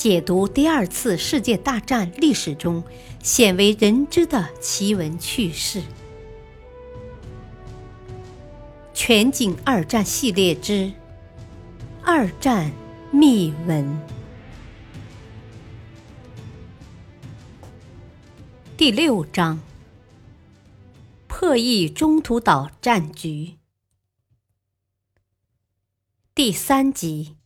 解读第二次世界大战历史中鲜为人知的奇闻趣事。全景二战系列之《二战秘闻》第六章：破译中途岛战局。第三集：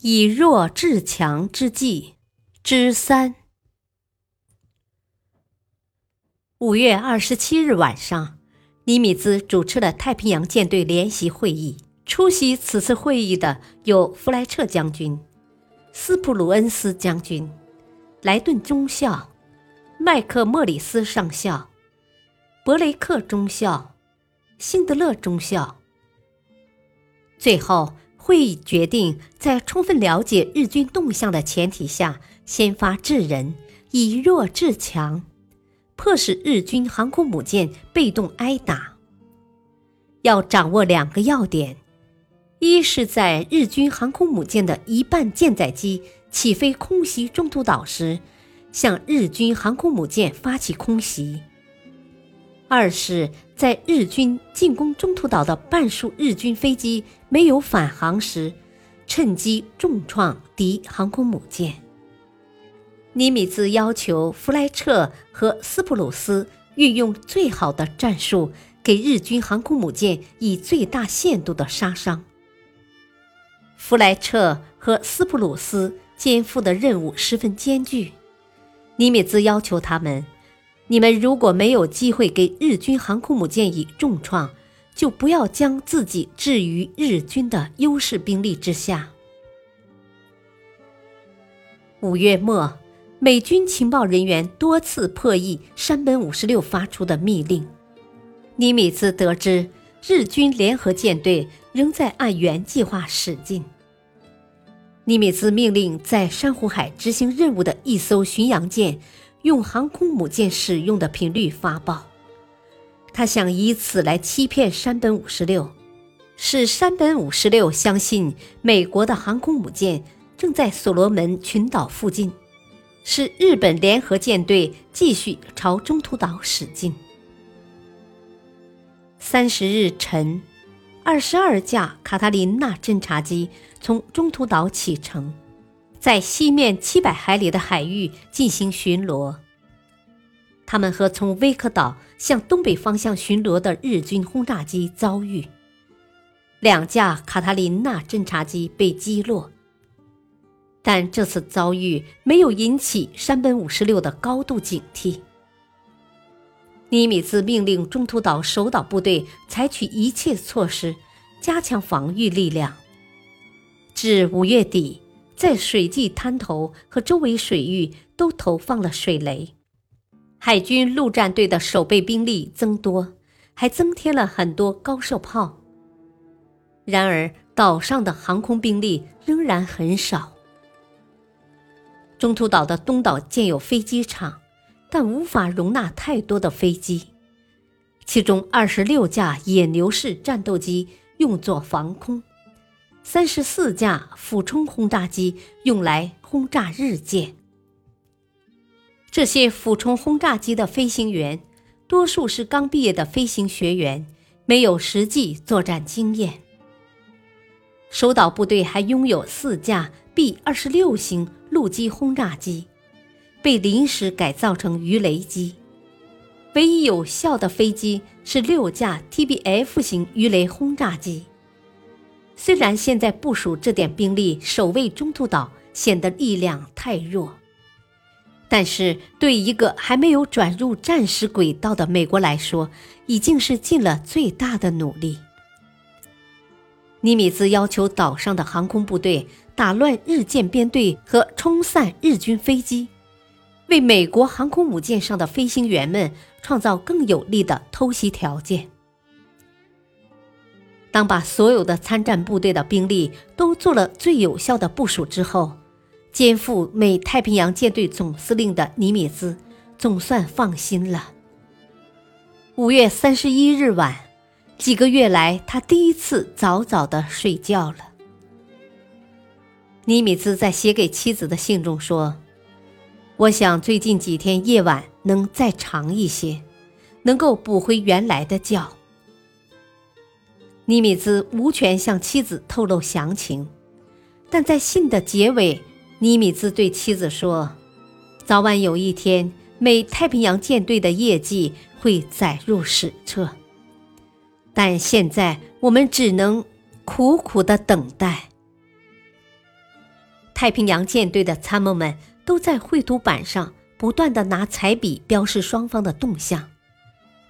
以弱制强之计之三。五月二十七日晚上。尼米兹主持了太平洋舰队联席会议。出席此次会议的有弗莱彻将军、斯普鲁恩斯将军、莱顿中校、麦克莫里斯上校、伯雷克中校、辛德勒中校。最后，会议决定在充分了解日军动向的前提下，先发制人，以弱制强。迫使日军航空母舰被动挨打。要掌握两个要点：一是，在日军航空母舰的一半舰载机起飞空袭中途岛时，向日军航空母舰发起空袭；二是，在日军进攻中途岛的半数日军飞机没有返航时，趁机重创敌航空母舰。尼米兹要求弗莱彻和斯普鲁斯运用最好的战术，给日军航空母舰以最大限度的杀伤。弗莱彻和斯普鲁斯肩负的任务十分艰巨。尼米兹要求他们：“你们如果没有机会给日军航空母舰以重创，就不要将自己置于日军的优势兵力之下。”五月末。美军情报人员多次破译山本五十六发出的密令。尼米兹得知日军联合舰队仍在按原计划驶进。尼米兹命令在珊瑚海执行任务的一艘巡洋舰用航空母舰使用的频率发报。他想以此来欺骗山本五十六，使山本五十六相信美国的航空母舰正在所罗门群岛附近。使日本联合舰队继续朝中途岛驶进。三十日晨，二十二架卡塔琳娜侦察机从中途岛启程，在西面七百海里的海域进行巡逻。他们和从威克岛向东北方向巡逻的日军轰炸机遭遇，两架卡塔琳娜侦察机被击落。但这次遭遇没有引起山本五十六的高度警惕。尼米兹命令中途岛守岛部队采取一切措施，加强防御力量。至五月底，在水际滩头和周围水域都投放了水雷。海军陆战队的守备兵力增多，还增添了很多高射炮。然而，岛上的航空兵力仍然很少。中途岛的东岛建有飞机场，但无法容纳太多的飞机。其中二十六架野牛式战斗机用作防空，三十四架俯冲轰炸机用来轰炸日舰。这些俯冲轰炸机的飞行员多数是刚毕业的飞行学员，没有实际作战经验。守岛部队还拥有四架 B 二十六型。陆基轰炸机被临时改造成鱼雷机，唯一有效的飞机是六架 TBF 型鱼雷轰炸机。虽然现在部署这点兵力守卫中途岛显得力量太弱，但是对一个还没有转入战时轨道的美国来说，已经是尽了最大的努力。尼米兹要求岛上的航空部队。打乱日舰编队和冲散日军飞机，为美国航空母舰上的飞行员们创造更有利的偷袭条件。当把所有的参战部队的兵力都做了最有效的部署之后，肩负美太平洋舰队总司令的尼米兹总算放心了。五月三十一日晚，几个月来他第一次早早的睡觉了。尼米兹在写给妻子的信中说：“我想最近几天夜晚能再长一些，能够补回原来的觉。”尼米兹无权向妻子透露详情，但在信的结尾，尼米兹对妻子说：“早晚有一天，美太平洋舰队的业绩会载入史册。”但现在我们只能苦苦的等待。太平洋舰队的参谋们都在绘图板上不断的拿彩笔标示双方的动向，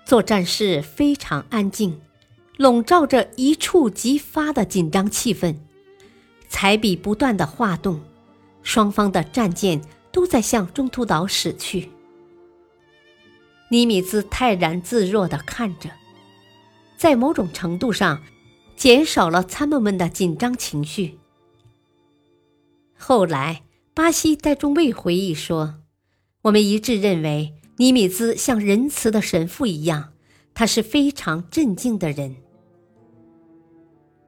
作战室非常安静，笼罩着一触即发的紧张气氛。彩笔不断的画动，双方的战舰都在向中途岛驶去。尼米兹泰然自若的看着。在某种程度上，减少了参谋们的紧张情绪。后来，巴西在中尉回忆说：“我们一致认为，尼米兹像仁慈的神父一样，他是非常镇静的人。”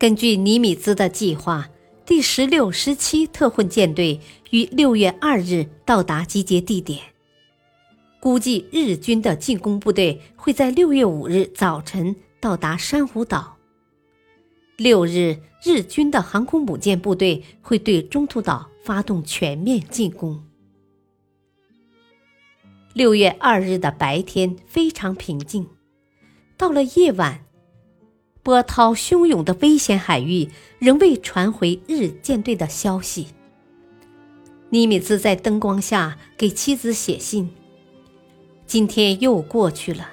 根据尼米兹的计划，第十六、十七特混舰队于六月二日到达集结地点，估计日军的进攻部队会在六月五日早晨。到达珊瑚岛。六日，日军的航空母舰部队会对中途岛发动全面进攻。六月二日的白天非常平静，到了夜晚，波涛汹涌的危险海域仍未传回日舰队的消息。尼米兹在灯光下给妻子写信：“今天又过去了。”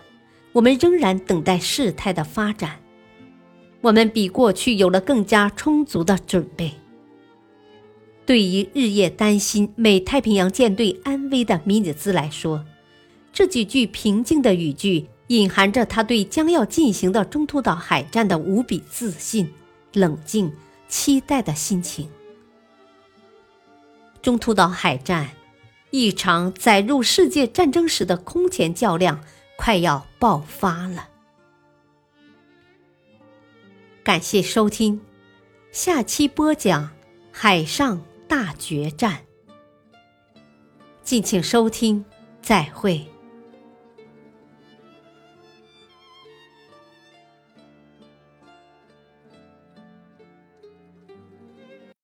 我们仍然等待事态的发展，我们比过去有了更加充足的准备。对于日夜担心美太平洋舰队安危的米尼兹来说，这几句平静的语句隐含着他对将要进行的中途岛海战的无比自信、冷静、期待的心情。中途岛海战，一场载入世界战争史的空前较量。快要爆发了！感谢收听，下期播讲海上大决战。敬请收听，再会。